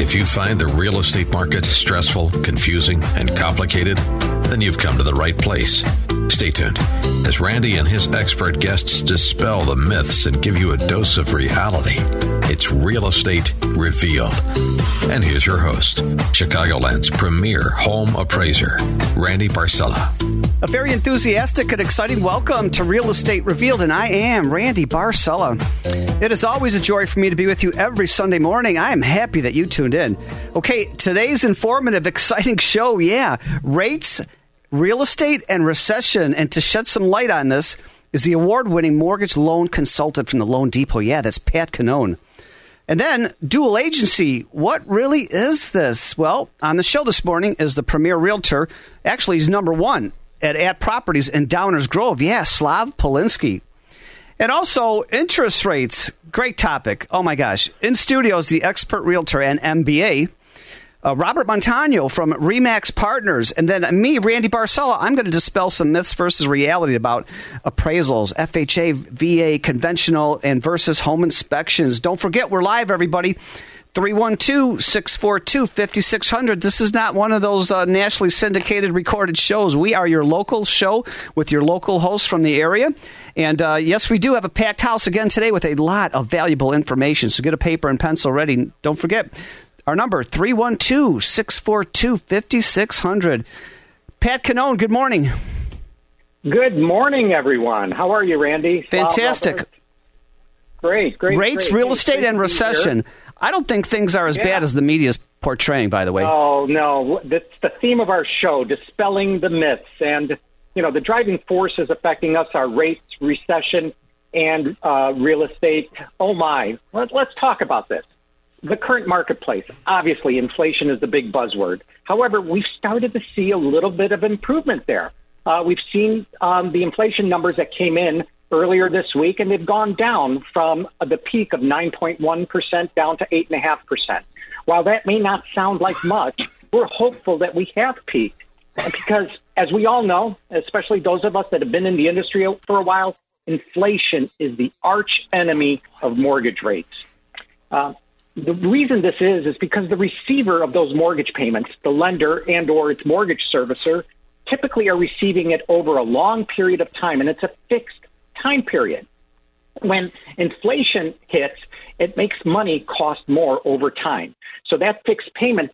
If you find the real estate market stressful, confusing, and complicated, then you've come to the right place. Stay tuned as Randy and his expert guests dispel the myths and give you a dose of reality. It's Real Estate Revealed. And here's your host, Chicagoland's premier home appraiser, Randy Barcella. A very enthusiastic and exciting welcome to Real Estate Revealed, and I am Randy Barcella. It is always a joy for me to be with you every Sunday morning. I am happy that you tuned in. Okay, today's informative, exciting show, yeah, rates, real estate, and recession. And to shed some light on this is the award winning mortgage loan consultant from the Loan Depot. Yeah, that's Pat Cannone. And then dual agency. What really is this? Well, on the show this morning is the premier realtor. Actually, he's number one at At Properties in Downers Grove. Yeah, Slav Polinsky. And also interest rates. Great topic. Oh my gosh. In studios, the expert realtor and MBA, uh, Robert Montano from Remax Partners. And then me, Randy Barcella, I'm going to dispel some myths versus reality about appraisals, FHA, VA, conventional, and versus home inspections. Don't forget, we're live, everybody. 312 642 5600. This is not one of those uh, nationally syndicated recorded shows. We are your local show with your local hosts from the area. And uh, yes, we do have a packed house again today with a lot of valuable information. So get a paper and pencil ready. Don't forget our number 312 642 5600. Pat Cannone, good morning. Good morning, everyone. How are you, Randy? Fantastic. Great, great. Rates, great. real estate, and recession. I don't think things are as Yeah. bad as the media's portraying, by the way. Oh no, that's the theme of our show: dispelling the myths. And you know, the driving forces affecting us are rates, recession, and uh, real estate. Oh my! Let, let's talk about this. The current marketplace. Obviously, inflation is the big buzzword. However, we've started to see a little bit of improvement there. Uh, we've seen um, the inflation numbers that came in earlier this week, and they've gone down from the peak of 9.1% down to 8.5%. While that may not sound like much, we're hopeful that we have peaked. Because, as we all know, especially those of us that have been in the industry for a while, inflation is the arch enemy of mortgage rates. Uh, the reason this is is because the receiver of those mortgage payments, the lender and or its mortgage servicer, typically are receiving it over a long period of time, and it's a fixed time period. When inflation hits, it makes money cost more over time. So that fixed payment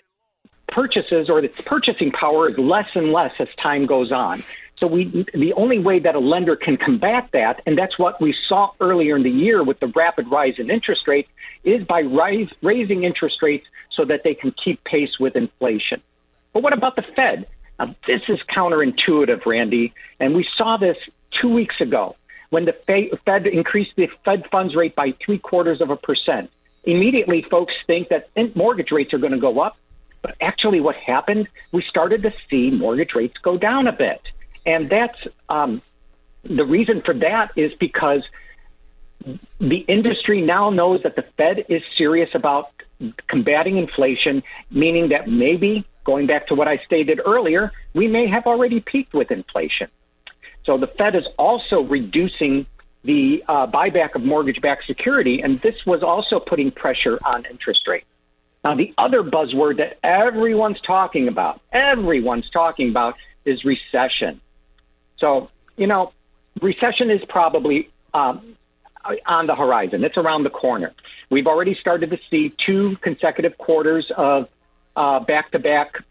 purchases or its purchasing power is less and less as time goes on. So we, the only way that a lender can combat that, and that's what we saw earlier in the year with the rapid rise in interest rates, is by rise, raising interest rates so that they can keep pace with inflation. But what about the Fed? Now, this is counterintuitive, Randy, and we saw this two weeks ago when the Fed increased the Fed funds rate by three quarters of a percent. Immediately, folks think that mortgage rates are going to go up. But actually, what happened, we started to see mortgage rates go down a bit. And that's um, the reason for that is because the industry now knows that the Fed is serious about combating inflation, meaning that maybe, going back to what I stated earlier, we may have already peaked with inflation. So the Fed is also reducing the uh, buyback of mortgage backed security, and this was also putting pressure on interest rates. Now, the other buzzword that everyone's talking about, everyone's talking about, is recession. So, you know, recession is probably um, on the horizon. It's around the corner. We've already started to see two consecutive quarters of back to back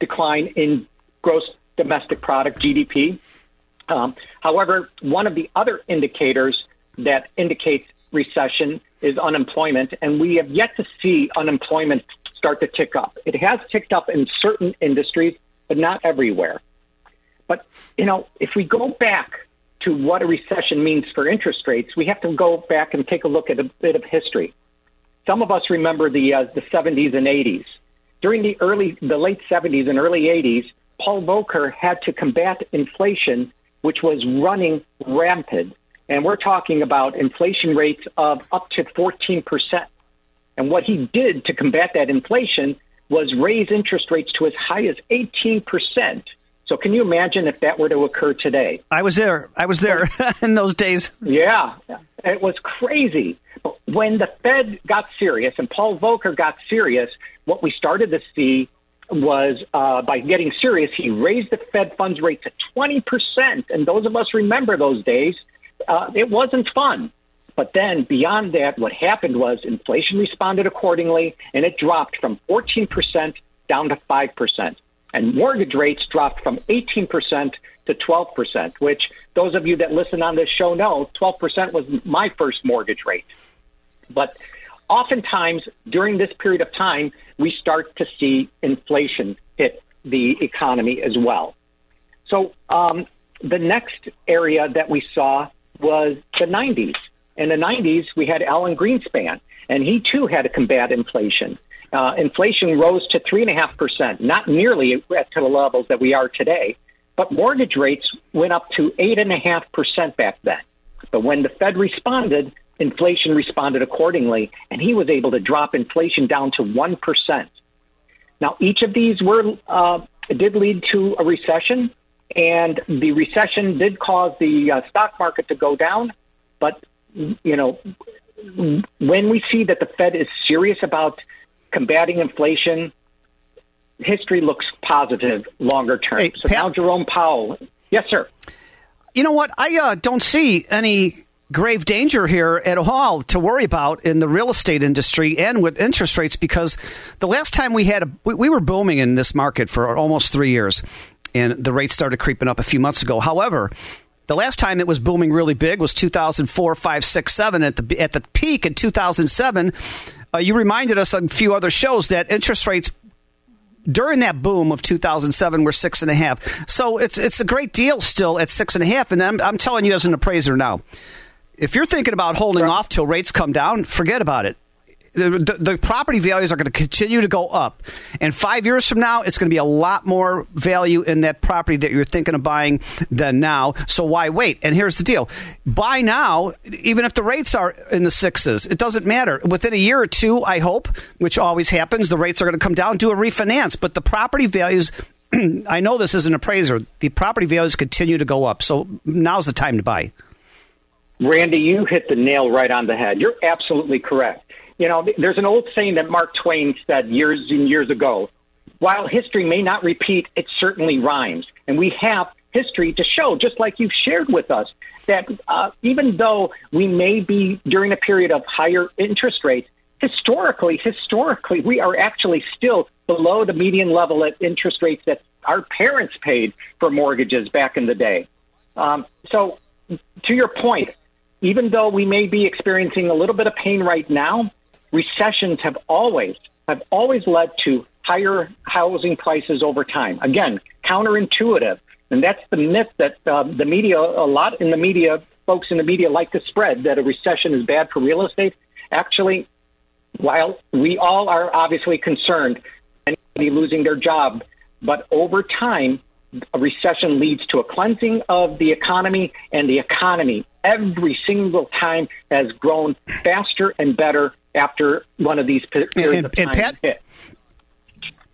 decline in gross domestic product, GDP. Um, however, one of the other indicators that indicates recession is unemployment, and we have yet to see unemployment start to tick up. It has ticked up in certain industries, but not everywhere. But, you know, if we go back to what a recession means for interest rates, we have to go back and take a look at a bit of history. Some of us remember the uh, the 70s and 80s. During the early, the late 70s and early 80s, Paul Volcker had to combat inflation, which was running rampant. And we're talking about inflation rates of up to 14%. And what he did to combat that inflation was raise interest rates to as high as 18%. So can you imagine if that were to occur today? I was there. I was there in those days. Yeah, it was crazy. But when the Fed got serious and Paul Volcker got serious, what we started to see was uh, by getting serious, he raised the Fed funds rate to 20%. And those of us remember those days. Uh, it wasn't fun. But then beyond that, what happened was inflation responded accordingly, and it dropped from 14% down to 5%. And mortgage rates dropped from 18% to 12%, which those of you that listen on this show know 12% was my first mortgage rate. But oftentimes during this period of time, we start to see inflation hit the economy as well. So um, the next area that we saw was the 90s. In the 90s, we had Alan Greenspan, and he too had to combat inflation. Uh, inflation rose to 3.5%, not nearly at to the levels that we are today, but mortgage rates went up to 8.5% back then. But when the Fed responded, inflation responded accordingly, and he was able to drop inflation down to 1%. Now, each of these were uh, did lead to a recession, and the recession did cause the uh, stock market to go down. But you know, when we see that the Fed is serious about combating inflation, history looks positive longer term. Hey, so Pat, now Jerome Powell, yes, sir. You know what? I uh, don't see any grave danger here at all to worry about in the real estate industry and with interest rates because the last time we had a, we, we were booming in this market for almost three years and the rates started creeping up a few months ago. However, the last time it was booming really big was 2004, 5, 6, 7. At the, at the peak in 2007, uh, you reminded us on a few other shows that interest rates during that boom of 2007 were six and a half. So it's it's a great deal still at six and a half. And I'm, I'm telling you as an appraiser now, if you're thinking about holding off till rates come down, forget about it. The, the, property values are going to continue to go up. And five years from now, it's going to be a lot more value in that property that you're thinking of buying than now. So why wait? And here's the deal buy now, even if the rates are in the sixes. It doesn't matter. Within a year or two, I hope, which always happens, the rates are going to come down, do a refinance. But the property values I know this is an appraiser. The property values continue to go up. So now's the time to buy. Randy, you hit the nail right on the head. You're absolutely correct. You know, there's an old saying that Mark Twain said years and years ago. While history may not repeat, it certainly rhymes. And we have history to show, just like you've shared with us, that uh, even though we may be during a period of higher interest rates, historically, historically, we are actually still below the median level at interest rates that our parents paid for mortgages back in the day. Um, so, to your point, even though we may be experiencing a little bit of pain right now, recessions have always have always led to higher housing prices over time. Again, counterintuitive, and that's the myth that uh, the media, a lot in the media, folks in the media like to spread that a recession is bad for real estate. Actually, while we all are obviously concerned, anybody losing their job, but over time, a recession leads to a cleansing of the economy, and the economy every single time has grown faster and better after one of these periods and, of time and Pat, hit.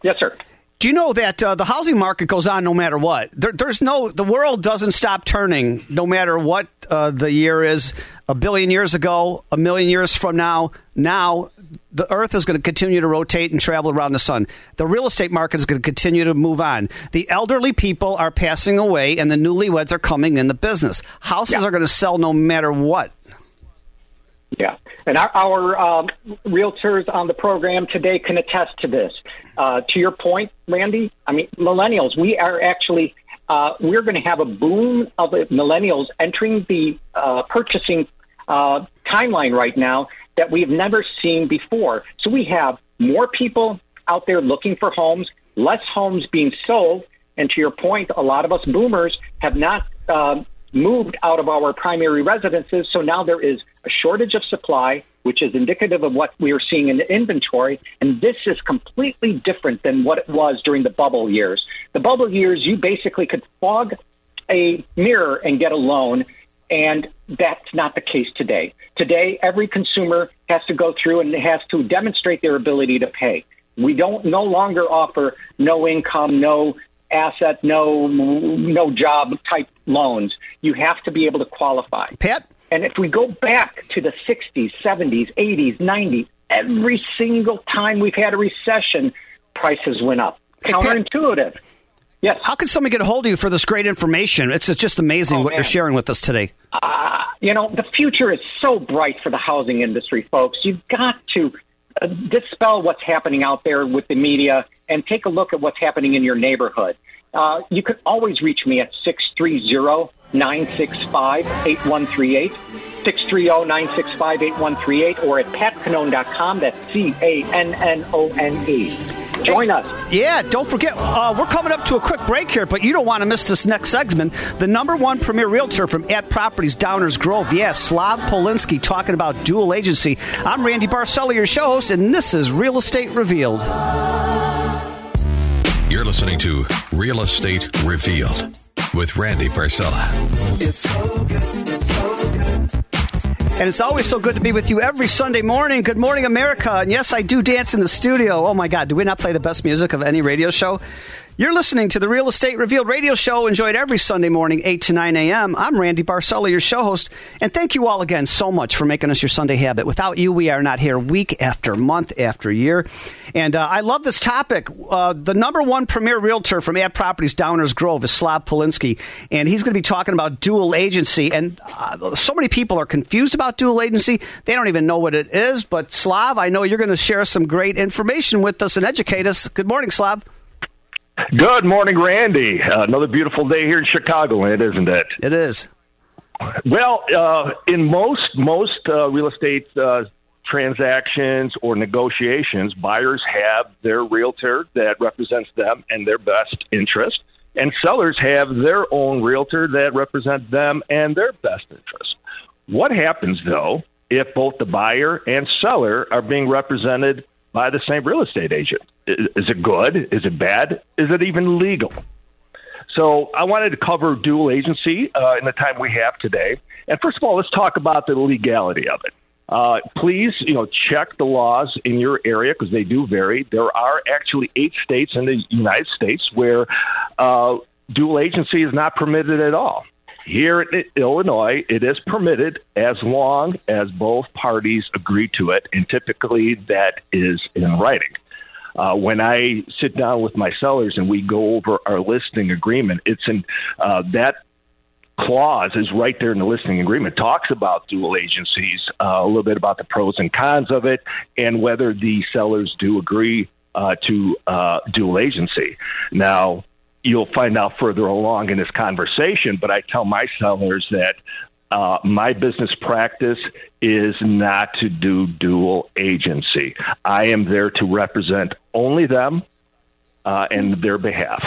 Yes, sir. Do you know that uh, the housing market goes on no matter what? There, there's no, the world doesn't stop turning no matter what uh, the year is. A billion years ago, a million years from now, now the Earth is going to continue to rotate and travel around the sun. The real estate market is going to continue to move on. The elderly people are passing away, and the newlyweds are coming in the business. Houses yeah. are going to sell no matter what. Yeah, and our, our um, realtors on the program today can attest to this. Uh, to your point, Randy, I mean, millennials, we are actually uh, we're going to have a boom of millennials entering the uh, purchasing uh, timeline right now that we have never seen before. So we have more people out there looking for homes, less homes being sold, and to your point, a lot of us boomers have not uh, moved out of our primary residences. So now there is a shortage of supply, which is indicative of what we are seeing in the inventory. And this is completely different than what it was during the bubble years. The bubble years, you basically could fog a mirror and get a loan. And that's not the case today. Today, every consumer has to go through and has to demonstrate their ability to pay. We don't no longer offer no income, no asset, no no job type loans. You have to be able to qualify. Pat? And if we go back to the 60s, 70s, 80s, 90s, every single time we've had a recession, prices went up. Hey, Pat- Counterintuitive. Yes. How can somebody get a hold of you for this great information? It's, it's just amazing Oh, what you're sharing with us today. Uh, you know, the future is so bright for the housing industry, folks. You've got to uh, dispel what's happening out there with the media and take a look at what's happening in your neighborhood. Uh, you can always reach me at 630 965 8138. 630 965 8138 or at patcannone.com. That's C A N N O N E. Join us. Yeah, don't forget, uh, we're coming up to a quick break here, but you don't want to miss this next segment. The number one premier realtor from At Properties Downers Grove. Yes, Slav Polinsky talking about dual agency. I'm Randy Barcella, your show host, and this is Real Estate Revealed. You're listening to Real Estate Revealed with Randy Barcella. And it's always so good to be with you every Sunday morning. Good morning, America. And yes, I do dance in the studio. Oh my God, do we not play the best music of any radio show? You're listening to the Real Estate Revealed radio show, enjoyed every Sunday morning, 8 to 9 a.m. I'm Randy Barcella, your show host. And thank you all again so much for making us your Sunday habit. Without you, we are not here week after month after year. And uh, I love this topic. Uh, the number one premier realtor from At Properties Downers Grove is Slav Polinsky. And he's going to be talking about dual agency. And uh, so many people are confused about dual agency. They don't even know what it is. But Slav, I know you're going to share some great information with us and educate us. Good morning, Slav. Good morning, Randy. Uh, another beautiful day here in Chicagoland, isn't it? It is. Well, uh, in most most uh, real estate uh, transactions or negotiations, buyers have their realtor that represents them and their best interest, and sellers have their own realtor that represents them and their best interest. What happens though if both the buyer and seller are being represented by the same real estate agent? Is it good? Is it bad? Is it even legal? So I wanted to cover dual agency uh, in the time we have today. And first of all, let's talk about the legality of it. Uh, please, you know, check the laws in your area because they do vary. There are actually eight states in the United States where uh, dual agency is not permitted at all. Here in Illinois, it is permitted as long as both parties agree to it, and typically that is in writing. Uh, when I sit down with my sellers and we go over our listing agreement, it's in uh, that clause is right there in the listing agreement. Talks about dual agencies, uh, a little bit about the pros and cons of it, and whether the sellers do agree uh, to uh, dual agency. Now, you'll find out further along in this conversation, but I tell my sellers that uh, my business practice is not to do dual agency. I am there to represent only them uh, and their behalf.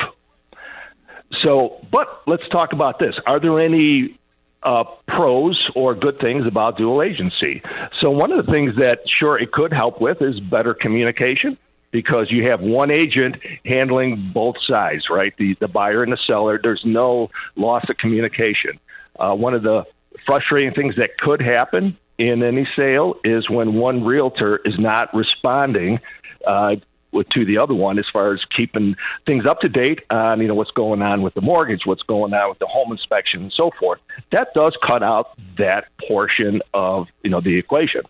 So, but let's talk about this. Are there any uh, pros or good things about dual agency? So, one of the things that sure it could help with is better communication because you have one agent handling both sides, right? The the buyer and the seller. There's no loss of communication. Uh, one of the frustrating things that could happen in any sale is when one realtor is not responding uh, to the other one as far as keeping things up to date on you know what's going on with the mortgage, what's going on with the home inspection, and so forth. That does cut out that portion of you know the equation.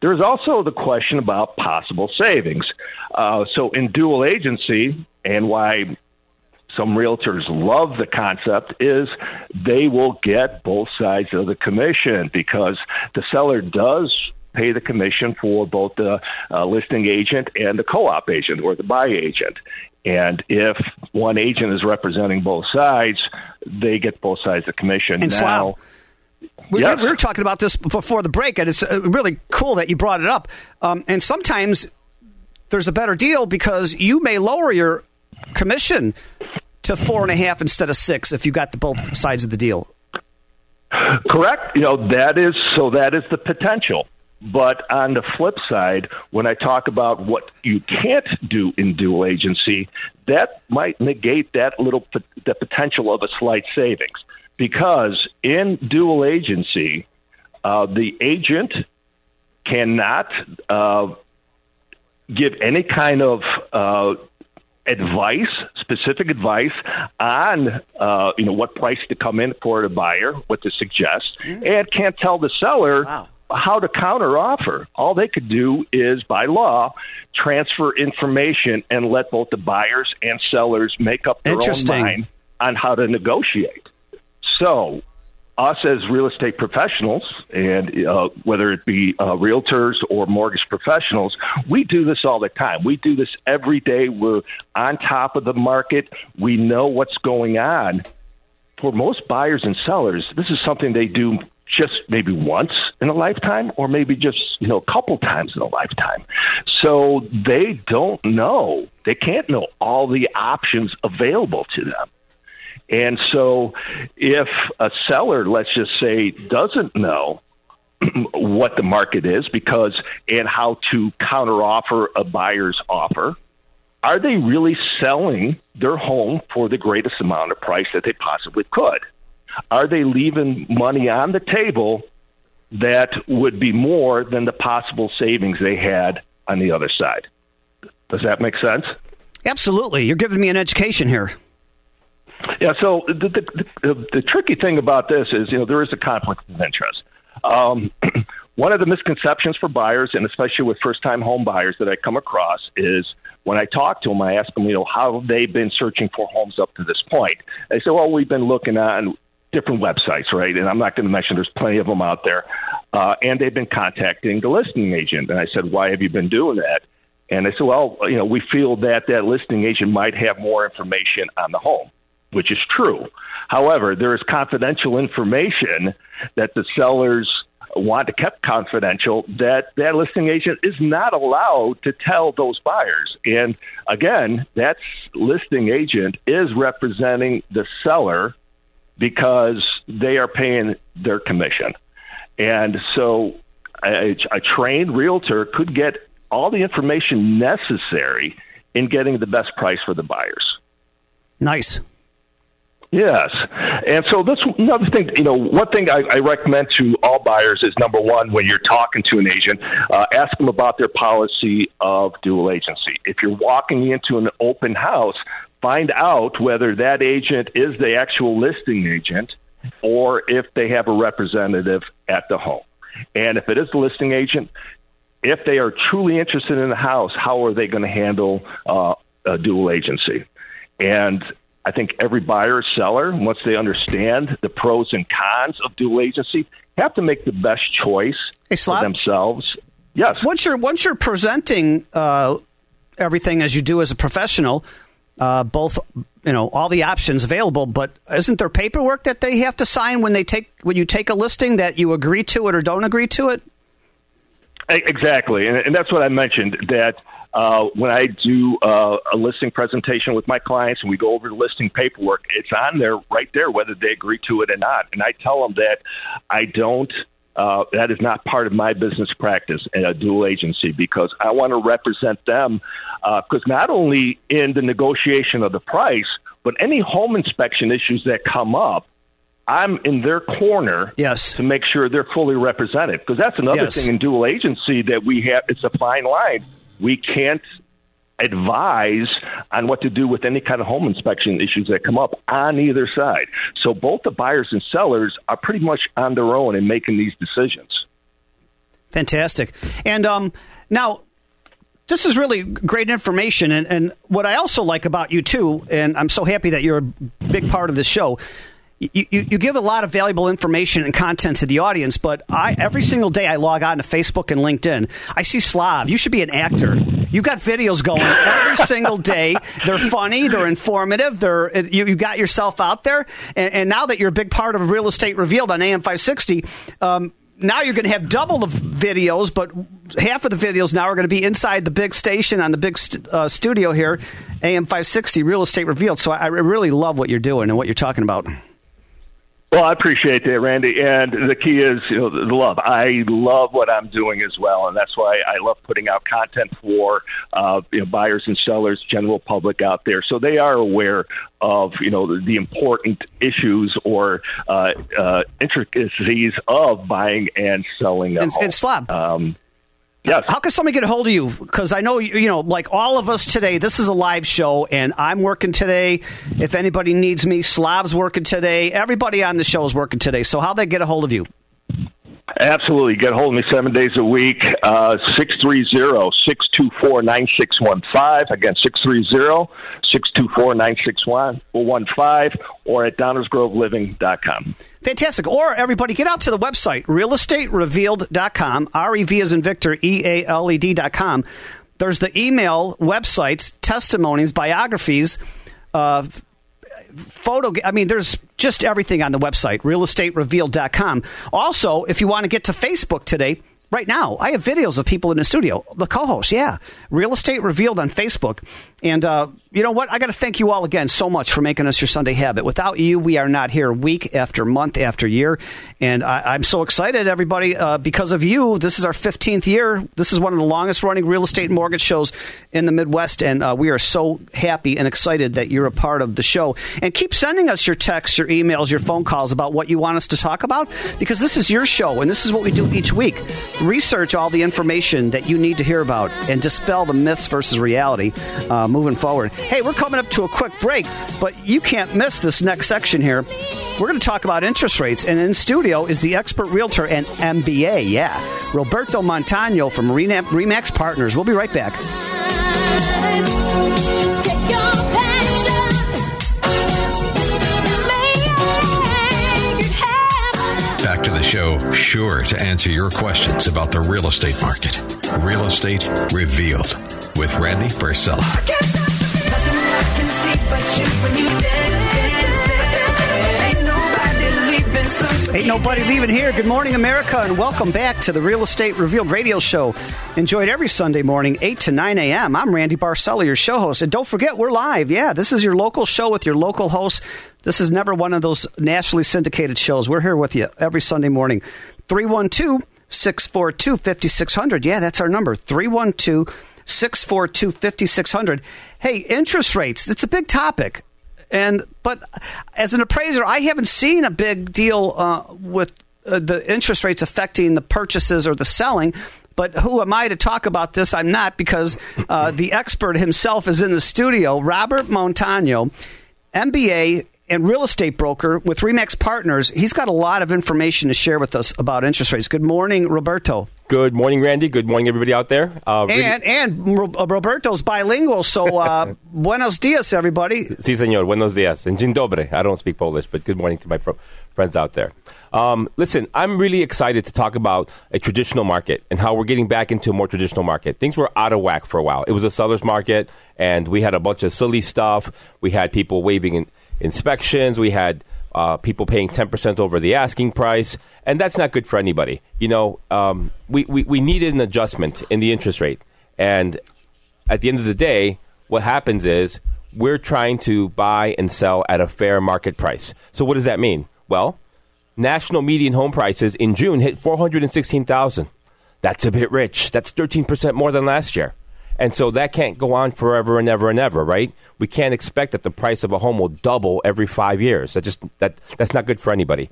There's also the question about possible savings. Uh, so in dual agency, and why some realtors love the concept is they will get both sides of the commission because the seller does pay the commission for both the uh, listing agent and the co-op agent or the buy agent. And if one agent is representing both sides, they get both sides of the commission. And now, We, Yes. we were talking about this before the break, and it's uh, really cool that you brought it up. Um, and sometimes there's a better deal because you may lower your commission to four and a half instead of six if you got the both sides of the deal. Correct. You know, that is so that is the potential. But on the flip side, when I talk about what you can't do in dual agency, that might negate that little the potential of a slight savings because in dual agency, uh, the agent cannot uh, give any kind of uh, advice, specific advice on uh, you know what price to come in for a buyer, what to suggest, mm. and can't tell the seller wow. how to counter offer. All they could do is by law transfer information and let both the buyers and sellers make up their own mind on how to negotiate. So us as real estate professionals, and uh, whether it be uh, realtors or mortgage professionals, we do this all the time. We do this every day. We're on top of the market. We know what's going on. For most buyers and sellers, this is something they do just maybe once in a lifetime or maybe just you know a couple times in a lifetime so they don't know they can't know all the options available to them and so, if a seller, let's just say, doesn't know what the market is because and how to counteroffer a buyer's offer, are they really selling their home for the greatest amount of price that they possibly could? Are they leaving money on the table that would be more than the possible savings they had on the other side? Does that make sense? Absolutely. You're giving me an education here. Yeah. So the, the, the, the tricky thing about this is, you know, there is a conflict of interest. Um, one of the misconceptions for buyers, and especially with first-time home buyers that I come across, is when I talk to them, I ask them, you know, how they've been searching for homes up to this point. They say, well, we've been looking on different websites, right? And I'm not going to mention there's plenty of them out there. Uh, and they've been contacting the listing agent. And I said, why have you been doing that? And they said, well, you know, we feel that that listing agent might have more information on the home which is true. However, there is confidential information that the sellers want to keep confidential that that listing agent is not allowed to tell those buyers. And again, that listing agent is representing the seller because they are paying their commission. And so a, a trained realtor could get all the information necessary in getting the best price for the buyers. Nice. Yes, and so this another thing. You know, one thing I, I recommend to all buyers is number one, when you're talking to an agent, uh, ask them about their policy of dual agency. If you're walking into an open house, find out whether that agent is the actual listing agent or if they have a representative at the home. And if it is the listing agent, if they are truly interested in the house, how are they going to handle uh, a dual agency? And I think every buyer or seller, once they understand the pros and cons of dual agency, have to make the best choice hey, for themselves. Yes. Once you're once you're presenting uh, everything as you do as a professional, uh, both you know all the options available, but isn't there paperwork that they have to sign when they take when you take a listing that you agree to it or don't agree to it? Exactly, and, and that's what I mentioned that uh, when I do uh, a listing presentation with my clients and we go over the listing paperwork, it's on there right there whether they agree to it or not. And I tell them that I don't. Uh, that is not part of my business practice in a dual agency because I want to represent them. Because uh, not only in the negotiation of the price, but any home inspection issues that come up, I'm in their corner yes. to make sure they're fully represented. Because that's another yes. thing in dual agency that we have. It's a fine line we can't advise on what to do with any kind of home inspection issues that come up on either side. So both the buyers and sellers are pretty much on their own in making these decisions. Fantastic. And um, now, this is really great information. And, and what I also like about you, too, and I'm so happy that you're a big part of this show, you, you, you, give a lot of valuable information and content to the audience, but I every single day I log on to Facebook and LinkedIn. I see Slav. You should be an actor. You got videos going every single day. They're funny. They're informative. They're you, you got yourself out there, and, and, now that you're a big part of Real Estate Revealed on AM 560. Um, now you're going to have double the videos, but half of the videos now are going to be inside the big station on the big st- uh, studio here, AM 560 Real Estate Revealed. So I, I really love what you're doing and what you're talking about. Well, I appreciate that, Randy. And the key is you know, the love. I love what I'm doing as well, and that's why I love putting out content for uh, you know, buyers and sellers, general public out there, so they are aware of you know the, the important issues or uh, uh, intricacies of buying and selling and, home. And Slav, um, Yes. How can somebody get a hold of you? Because I know you know, like all of us today. This is a live show, and I'm working today. If anybody needs me, Slav's working today. Everybody on the show is working today. So how they get a hold of you? Absolutely. Get a hold of me seven days a week. Uh, 630-624-9615. Again, 630-624-9615 or at downersgroveliving.com. Fantastic. Or everybody get out to the website, realestaterevealed.com, R-E-V as in Victor, E-A-L-E-D.com. There's the email, websites, testimonies, biographies, uh, photo i mean there's just everything on the website realestaterevealed.com also if you want to get to facebook today right now. I have videos of people in the studio the co-host yeah. Real estate revealed on facebook. And uh, you know what? I got to thank you all again so much for making us your sunday habit. Without you we are not here week after month after year. And I, am so excited everybody uh, because of you. This is our 15th year. This is one of the longest running real estate mortgage shows in the midwest. And uh, we are so happy and excited that you're a part of the show. And keep sending us your texts your emails your phone calls about what you want us to talk about because this is your show and this is what we do each week research all the information that you need to hear about and dispel the myths versus reality uh, moving forward. Hey, we're coming up to a quick break, but you can't miss this next section here. We're going to talk about interest rates, and in studio is the expert realtor and MBA, yeah, Roberto Montano from Remax Partners. We'll be right back. Show, sure to answer your questions about the real estate market. Real Estate Revealed with Randy Barcella. Ain't nobody leaving here. Good morning, America, and welcome back to the Real Estate Revealed radio show. Enjoyed every Sunday morning, 8 to 9 a.m. I'm Randy Barcella, your show host. And don't forget, we're live. Yeah, this is your local show with your local host. This is never one of those nationally syndicated shows. We're here with you every Sunday morning. 312 642 5600. Yeah, that's our number. 312 642 5600. Hey, interest rates, it's a big topic. And but as an appraiser, I haven't seen a big deal uh, with uh, the interest rates affecting the purchases or the selling. But who am I to talk about this? I'm not because uh, the expert himself is in the studio. Robert Montano, MBA and real estate broker with Remax Partners. He's got a lot of information to share with us about interest rates. Good morning, Roberto. Good morning, Randy. Good morning, everybody out there. Uh, and and uh, Roberto's bilingual, so uh, buenos dias, everybody. Sí, señor. Buenos dias. And dzień dobry. I don't speak Polish, but good morning to my fr- friends out there. Um, listen, I'm really excited to talk about a traditional market and how we're getting back into a more traditional market. Things were out of whack for a while. It was a seller's market, and we had a bunch of silly stuff. We had people waiving in, inspections. We had uh, people paying 10% over the asking price, and that's not good for anybody. You know, um, we, we, we needed an adjustment in the interest rate. And at the end of the day, what happens is we're trying to buy and sell at a fair market price. So what does that mean? Well, national median home prices in June hit 416,000. That's a bit rich. That's 13% more than last year. And so that can't go on forever and ever and ever, right? We can't expect that the price of a home will double every five years. That just that that's not good for anybody.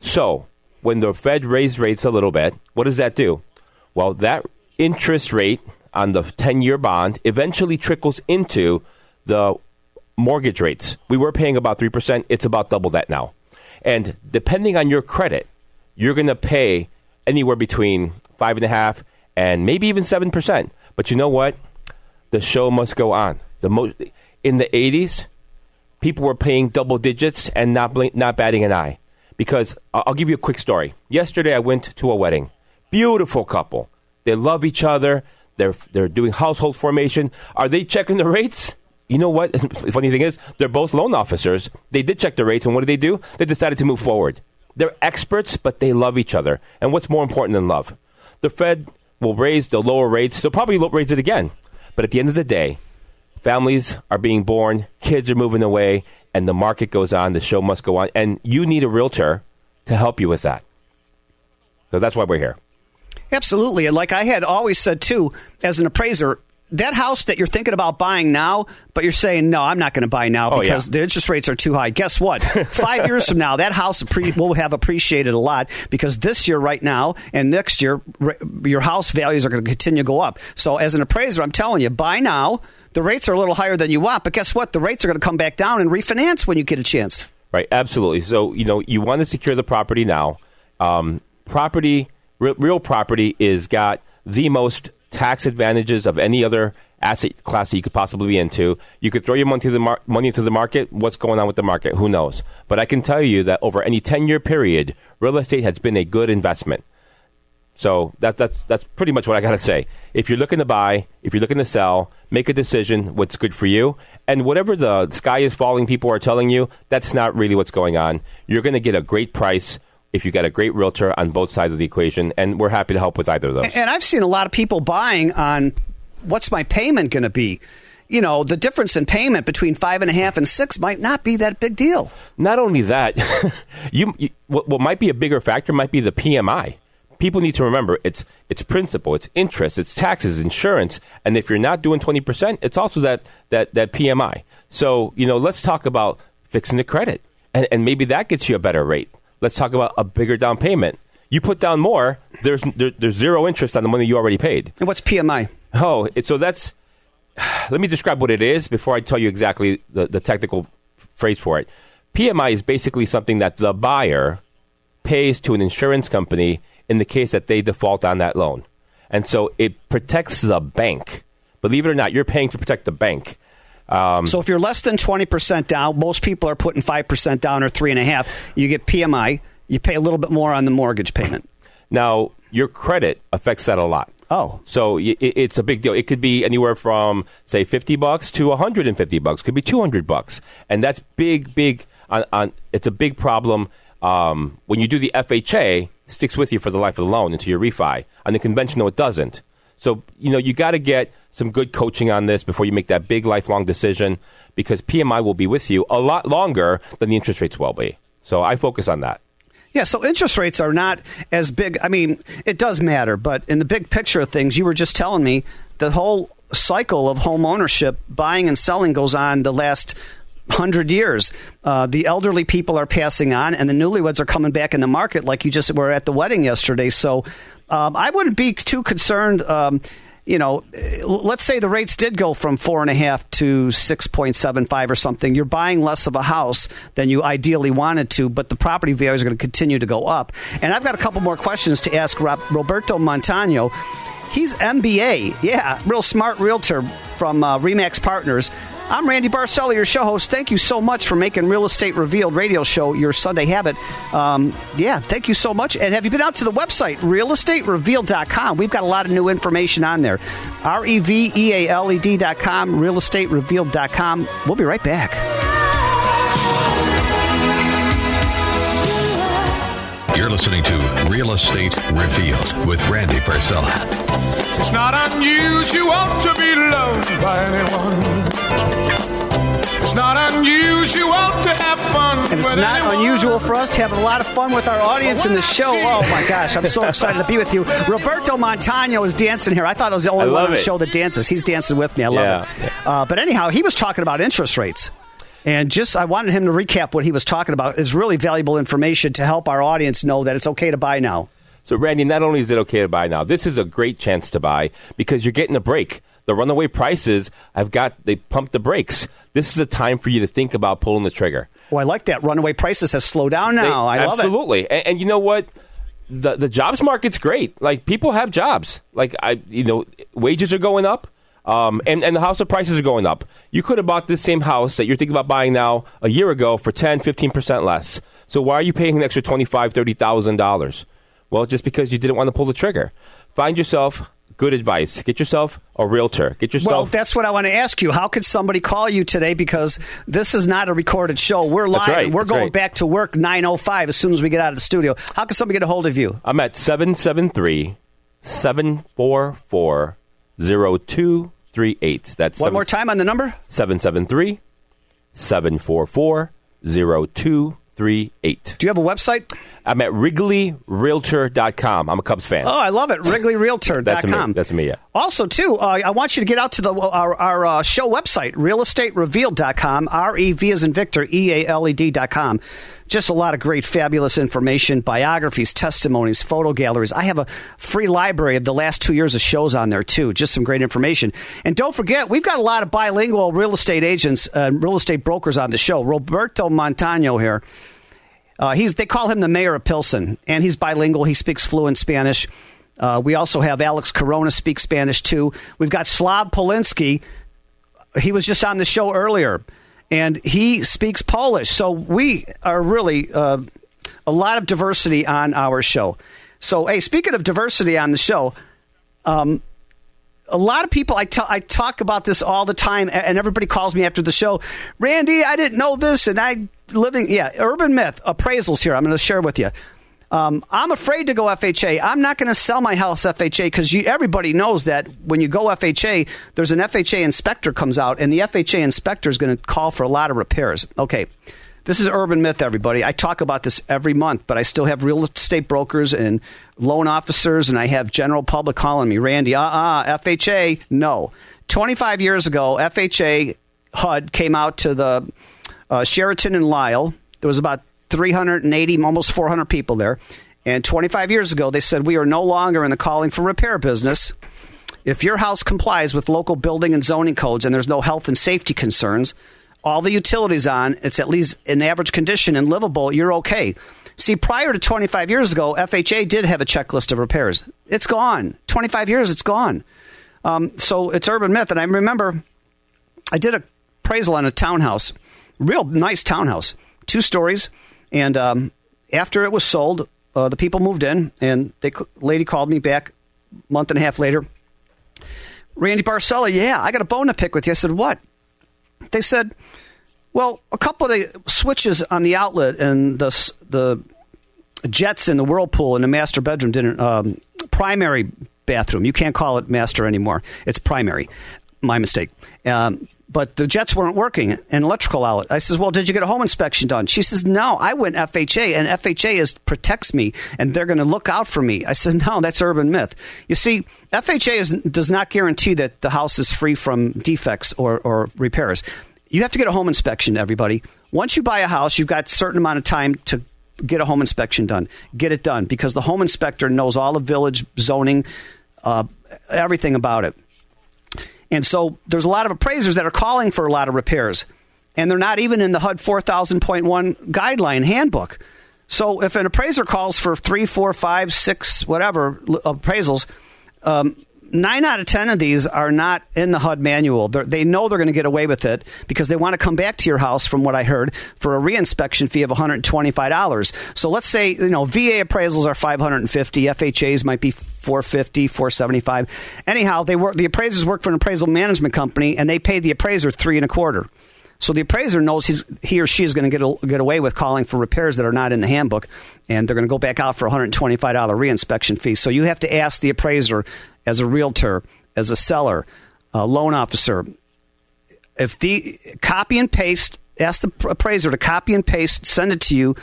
So when the Fed raised rates a little bit, what does that do? Well, that interest rate on the 10 year bond eventually trickles into the mortgage rates. We were paying about 3%. It's about double that now. And depending on your credit, you're going to pay anywhere between 5.5 and maybe even 7%. But you know what? The show must go on. The most in the '80s, people were paying double digits and not not batting an eye. Because I'll give you a quick story. Yesterday, I went to a wedding. Beautiful couple. They love each other. They're they're doing household formation. Are they checking the rates? You know what? Funny thing is, they're both loan officers. They did check the rates, and what did they do? They decided to move forward. They're experts, but they love each other. And what's more important than love? The Fed will raise the lower rates. They'll probably raise it again. But at the end of the day, families are being born, kids are moving away, and the market goes on. The show must go on. And you need a realtor to help you with that. So that's why we're here. Absolutely. And like I had always said, too, as an appraiser, that house that you're thinking about buying now, but you're saying no, I'm not going to buy now Oh, because yeah. the interest rates are too high. Guess what? Five years from now, that house will have appreciated a lot because this year, right now, and next year, your house values are going to continue to go up. So, as an appraiser, I'm telling you, buy now. The rates are a little higher than you want, but guess what? The rates are going to come back down and refinance when you get a chance. Right, absolutely. So you know you want to secure the property now. Um, property, re- real property, is got the most tax advantages of any other asset class that you could possibly be into. You could throw your money to the mar- money into the market. What's going on with the market? Who knows? But I can tell you that over any ten year period, real estate has been a good investment. So that, that's that's pretty much what I got to say. If you're looking to buy, if you're looking to sell, make a decision what's good for you. And whatever the sky is falling people are telling you, that's not really what's going on. You're going to get a great price if you got a great realtor on both sides of the equation, and we're happy to help with either of those. And I've seen a lot of people buying on what's my payment going to be. You know, the difference in payment between five and a half and six might not be that big deal. Not only that, you, you what, what might be a bigger factor might be the PMI. People need to remember it's it's principal, it's interest, it's taxes, insurance, and if you're not doing twenty percent, it's also that that that PMI. So you know, let's talk about fixing the credit, and, and maybe that gets you a better rate. Let's talk about a bigger down payment. You put down more, there's there, there's zero interest on the money you already paid. And what's PMI? Oh, it, so that's. Let me describe what it is before I tell you exactly the, the technical phrase for it. PMI is basically something that the buyer pays to an insurance company in the case that they default on that loan. And so it protects the bank. Believe it or not, you're paying to protect the bank. Um, So if you're less than 20% down, most people are putting 5% down or 3.5. You get PMI. You pay a little bit more on the mortgage payment. Now, your credit affects that a lot. Oh. So it's a big deal. It could be anywhere from say 50 bucks to 150 bucks. Could be 200 bucks. And that's big big on, on it's a big problem um, when you do the FHA, it sticks with you for the life of the loan into your refi. On the conventional it doesn't. So, you know, you got to get some good coaching on this before you make that big lifelong decision because PMI will be with you a lot longer than the interest rates will be. So I focus on that. Yeah, so interest rates are not as big. I mean, it does matter, but in the big picture of things, you were just telling me the whole cycle of home ownership, buying and selling, goes on the last hundred years. Uh, the elderly people are passing on, and the newlyweds are coming back in the market, like you just were at the wedding yesterday. So um, I wouldn't be too concerned. Um, you know, let's say the rates did go from four and a half to six point seven five or something. You're buying less of a house than you ideally wanted to, but the property values are going to continue to go up. And I've got a couple more questions to ask Rob, Roberto Montano. He's MBA, yeah, real smart realtor from uh, Remax Partners. I'm Randy Barcella, your show host. Thank you so much for making Real Estate Revealed radio show your Sunday habit. Um, yeah, thank you so much. And have you been out to the website, realestaterevealed.com? We've got a lot of new information on there. R E V E A L E D.com, realestaterevealed.com. We'll be right back. You're listening to Real Estate Revealed with Randy Barcella. It's not unusual to be loved by anyone. It's not unusual to have fun. And it's with not anyone. unusual for us to have a lot of fun with our audience in the show. Oh my gosh, I'm so excited to be with you. Roberto Montano is dancing here. I thought I was the only one love on the it. show that dances. He's dancing with me. I love Yeah. it. Uh, but anyhow, he was talking about interest rates. And just, I wanted him to recap what he was talking about. It's really valuable information to help our audience know that it's okay to buy now. So, Randy, not only is it okay to buy now, this is a great chance to buy because you're getting a break. The runaway prices, I've got, they pumped the brakes. This is a time for you to think about pulling the trigger. Oh, I like that. Runaway prices has slowed down now. They- I love it. absolutely. And, and you know what? The the jobs market's great. Like people have jobs. Like I, you know, wages are going up. Um, and, and the house of prices are going up. You could have bought this same house that you're thinking about buying now a year ago for 10, 15% less. So why are you paying an extra $25,000, $30,000? Well, just because you didn't want to pull the trigger. Find yourself good advice. Get yourself a realtor. Get yourself. Well, that's what I want to ask you. How could somebody call you today? Because this is not a recorded show. We're live. Right, We're going right. back to work 9.05 as soon as we get out of the studio. How can somebody get a hold of you? I'm at 773 744 0238. That's One seven- more time on the number? 773 744 0238. Do you have a website? I'm at WrigleyRealtor.com. I'm a Cubs fan. Oh, I love it. WrigleyRealtor.com. That's me. That's me, yeah. Also, too, uh, I want you to get out to the our, our uh, show website, realestaterevealed.com, R-E-V as in Victor, E-A-L-E-D.com. Just a lot of great, fabulous information, biographies, testimonies, photo galleries. I have a free library of the last two years of shows on there, too. Just some great information. And don't forget, we've got a lot of bilingual real estate agents and real estate brokers on the show. Roberto Montano here. Uh, he's they call him the mayor of Pilsen, and he's bilingual. He speaks fluent Spanish. Uh, we also have Alex Corona speak Spanish too. We've got Slav Polinsky. He was just on the show earlier, and he speaks Polish. So we are really uh, a lot of diversity on our show. So hey, speaking of diversity on the show, um, a lot of people I tell I talk about this all the time, and everybody calls me after the show. Randy, I didn't know this, and I living yeah urban myth appraisals here. I'm going to share with you. Um, I'm afraid to go FHA. I'm not going to sell my house FHA because everybody knows that when you go FHA, there's an FHA inspector comes out, and the FHA inspector is going to call for a lot of repairs. Okay. This is urban myth, everybody. I talk about this every month, but I still have real estate brokers and loan officers, and I have general public calling me, Randy, uh uh FHA, no. 25 years ago, FHA HUD came out to the uh, Sheraton and Lisle. There was about 380, almost 400 people there. And 25 years ago, they said, We are no longer in the calling for repair business. If your house complies with local building and zoning codes and there's no health and safety concerns, all the utilities on, it's at least in average condition and livable, you're okay. See, prior to 25 years ago, FHA did have a checklist of repairs. It's gone. 25 years, it's gone. Um, so it's urban myth. And I remember I did a appraisal on a townhouse, real nice townhouse, two stories. And um, after it was sold, uh, the people moved in, and the lady called me back a month and a half later. Randy Barcella, yeah, I got a bone to pick with you. I said, what? They said, well, a couple of the switches on the outlet and the the jets in the whirlpool in the master bedroom didn't um, primary bathroom. You can't call it master anymore. It's primary. My mistake. Um, but the jets weren't working an electrical outlet. I says, well, did you get a home inspection done? She says, no, I went FHA and FHA is protects me and they're going to look out for me. I said, no, that's urban myth. You see, FHA is, does not guarantee that the house is free from defects or, or repairs. You have to get a home inspection, everybody. Once you buy a house, you've got a certain amount of time to get a home inspection done. Get it done because the home inspector knows all the village zoning, uh, everything about it. And so there's a lot of appraisers that are calling for a lot of repairs, and they're not even in the HUD 4000.1 guideline handbook. So if an appraiser calls for three, four, five, six, whatever appraisals, um, nine out of ten of these are not in the HUD manual. They're, they know they're going to get away with it because they want to come back to your house, from what I heard, for a reinspection fee of one hundred twenty-five dollars. So let's say you know VA appraisals are five hundred and fifty, FHA's might be 450 475 anyhow they work the appraisers work for an appraisal management company and they pay the appraiser three and a quarter so the appraiser knows he's, he or she is going to get, get away with calling for repairs that are not in the handbook, and they're going to go back out for a $125 reinspection fee. So you have to ask the appraiser as a realtor, as a seller, a loan officer, if the copy and paste, ask the appraiser to copy and paste, send it to you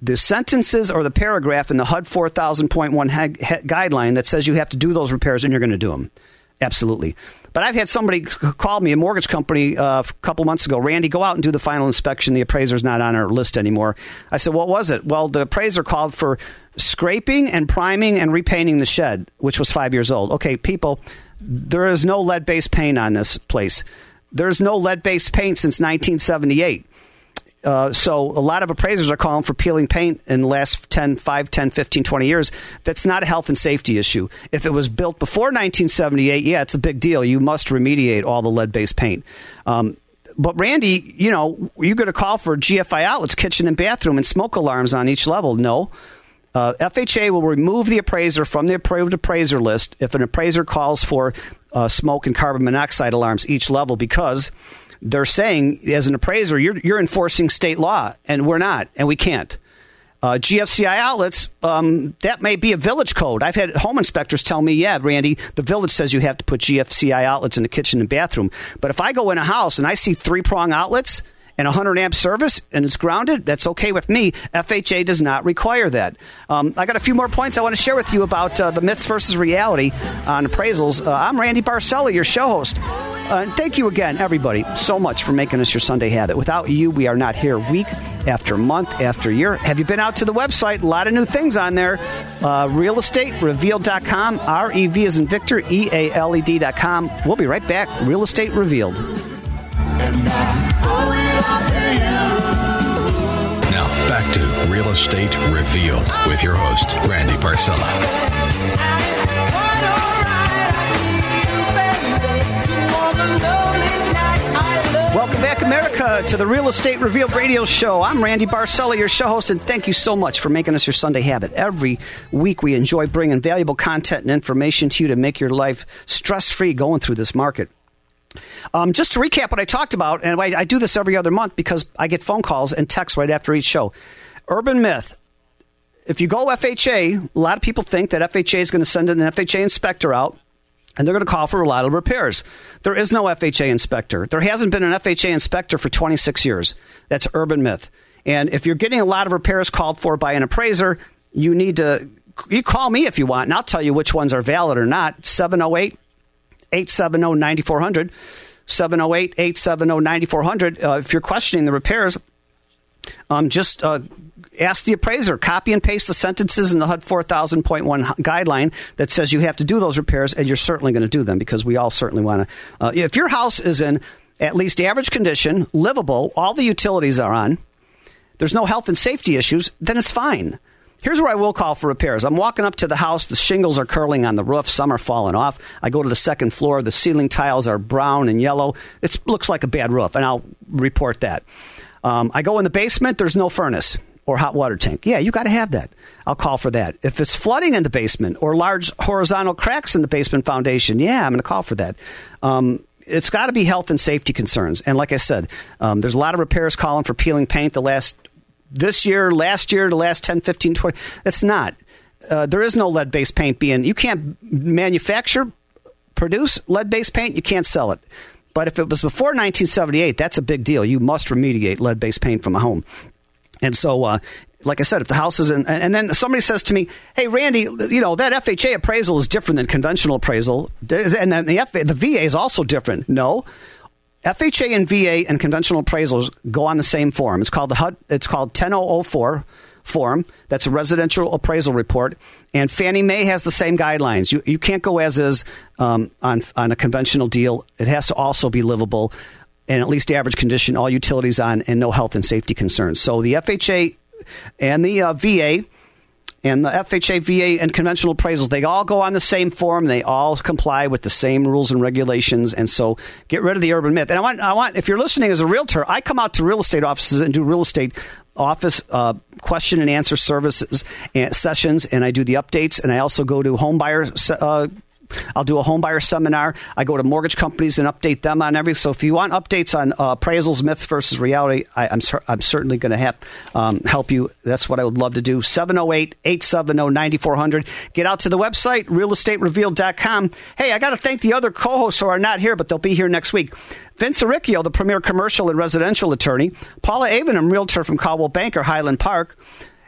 the sentences or the paragraph in the HUD 4000.1 guideline that says you have to do those repairs and you're going to do them. Absolutely. But I've had somebody call me, a mortgage company, uh, a couple months ago. Randy, go out and do the final inspection. The appraiser's not on our list anymore. I said, what was it? Well, the appraiser called for scraping and priming and repainting the shed, which was five years old. Okay, people, there is no lead based paint on this place. There's no lead based paint since 1978. Uh, so a lot of appraisers are calling for peeling paint in the last 10, 5, 10, 15, 20 years. That's not a health and safety issue. If it was built before 1978, yeah, it's a big deal. You must remediate all the lead-based paint. Um, but Randy, you know, you're going to call for GFI outlets, kitchen and bathroom, and smoke alarms on each level. No. Uh, FHA will remove the appraiser from the approved appraiser list if an appraiser calls for uh, smoke and carbon monoxide alarms each level because – they're saying as an appraiser, you're, you're enforcing state law, and we're not, and we can't. Uh, GFCI outlets, um, that may be a village code. I've had home inspectors tell me, yeah, Randy, the village says you have to put GFCI outlets in the kitchen and bathroom. But if I go in a house and I see three prong outlets and 100 amp service and it's grounded, that's okay with me. FHA does not require that. Um, I got a few more points I want to share with you about uh, the myths versus reality on appraisals. Uh, I'm Randy Barcella, your show host. Uh, thank you again, everybody, so much for making us your Sunday habit. Without you, we are not here week after month after year. Have you been out to the website? A lot of new things on there. Uh, realestaterevealed.com, R E V is in Victor, E A L E D.com. We'll be right back. Real Estate Revealed. Back to Real Estate Revealed with your host, Randy Barcella. Welcome back, America, to the Real Estate Revealed radio show. I'm Randy Barcella, your show host, and thank you so much for making us your Sunday habit. Every week, we enjoy bringing valuable content and information to you to make your life stress free going through this market. Um, just to recap what I talked about, and I, I do this every other month because I get phone calls and texts right after each show. Urban myth. If you go FHA, a lot of people think that FHA is going to send an FHA inspector out and they're going to call for a lot of repairs. There is no FHA inspector. There hasn't been an FHA inspector for 26 years. That's urban myth. And if you're getting a lot of repairs called for by an appraiser, you need to you call me if you want, and I'll tell you which ones are valid or not. 708 870 9400. 708 870 9400. Uh, if you're questioning the repairs, um, just uh, ask the appraiser, copy and paste the sentences in the HUD 4000.1 guideline that says you have to do those repairs, and you're certainly going to do them because we all certainly want to. Uh, if your house is in at least average condition, livable, all the utilities are on, there's no health and safety issues, then it's fine. Here's where I will call for repairs. I'm walking up to the house. The shingles are curling on the roof. Some are falling off. I go to the second floor. The ceiling tiles are brown and yellow. It looks like a bad roof, and I'll report that. Um, I go in the basement. There's no furnace or hot water tank. Yeah, you got to have that. I'll call for that. If it's flooding in the basement or large horizontal cracks in the basement foundation, yeah, I'm going to call for that. Um, it's got to be health and safety concerns. And like I said, um, there's a lot of repairs calling for peeling paint the last this year, last year, the last 10, 15, 20. That's not. Uh, there is no lead based paint being. You can't manufacture, produce lead based paint. You can't sell it. But if it was before 1978, that's a big deal. You must remediate lead based paint from a home. And so, uh, like I said, if the house is in, and then somebody says to me, "Hey, Randy, you know that FHA appraisal is different than conventional appraisal, and then the, the VA is also different." No, FHA and VA and conventional appraisals go on the same form. It's called the HUD. It's called 10004 form. That's a residential appraisal report. And Fannie Mae has the same guidelines. You, you can't go as is um, on, on a conventional deal. It has to also be livable and at least average condition, all utilities on, and no health and safety concerns. So the FHA and the uh, VA and the FHA, VA, and conventional appraisals, they all go on the same form. They all comply with the same rules and regulations. And so get rid of the urban myth. And I want, I want, if you're listening as a realtor, I come out to real estate offices and do real estate office uh, question and answer services and sessions, and I do the updates. And I also go to home buyer uh, I'll do a home buyer seminar. I go to mortgage companies and update them on every. So if you want updates on uh, appraisals, myths versus reality, I, am cer- I'm certainly going to um, help you. That's what I would love to do. 708 870 9400. Get out to the website, realestaterevealed.com. Hey, I got to thank the other co hosts who are not here, but they'll be here next week. Vince Aricchio, the premier commercial and residential attorney. Paula Avenham, realtor from Coldwell Banker, Highland Park.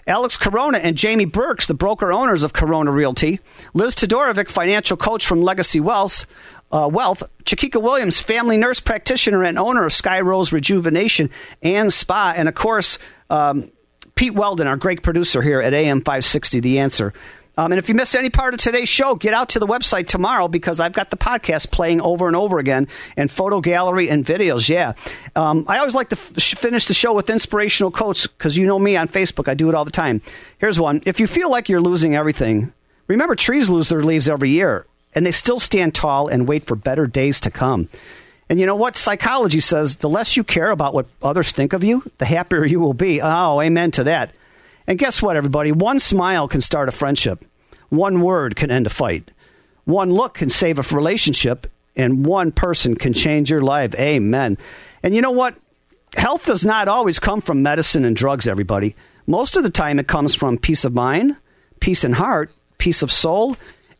Alex Corona and Jamie Burks, the broker owners of Corona Realty, Liz Todorovic, financial coach from Legacy Wealth, uh, Wealth, Chiquita Williams, family nurse practitioner and owner of Sky Rose Rejuvenation and Spa, and of course, um, Pete Weldon, our great producer here at AM 560, The Answer. Um, and if you missed any part of today's show, get out to the website tomorrow because I've got the podcast playing over and over again and photo gallery and videos. Yeah. Um, I always like to f- finish the show with inspirational quotes because you know me on Facebook. I do it all the time. Here's one If you feel like you're losing everything, remember trees lose their leaves every year and they still stand tall and wait for better days to come. And you know what? Psychology says the less you care about what others think of you, the happier you will be. Oh, amen to that. And guess what, everybody? One smile can start a friendship. One word can end a fight. One look can save a relationship. And one person can change your life. Amen. And you know what? Health does not always come from medicine and drugs, everybody. Most of the time, it comes from peace of mind, peace in heart, peace of soul,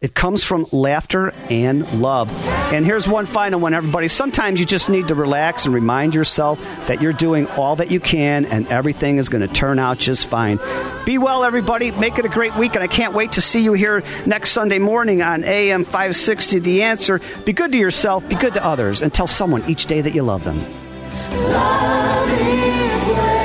It comes from laughter and love. And here's one final one, everybody. Sometimes you just need to relax and remind yourself that you're doing all that you can and everything is going to turn out just fine. Be well, everybody. Make it a great week, and I can't wait to see you here next Sunday morning on AM 560 The Answer. Be good to yourself, be good to others, and tell someone each day that you love them. Love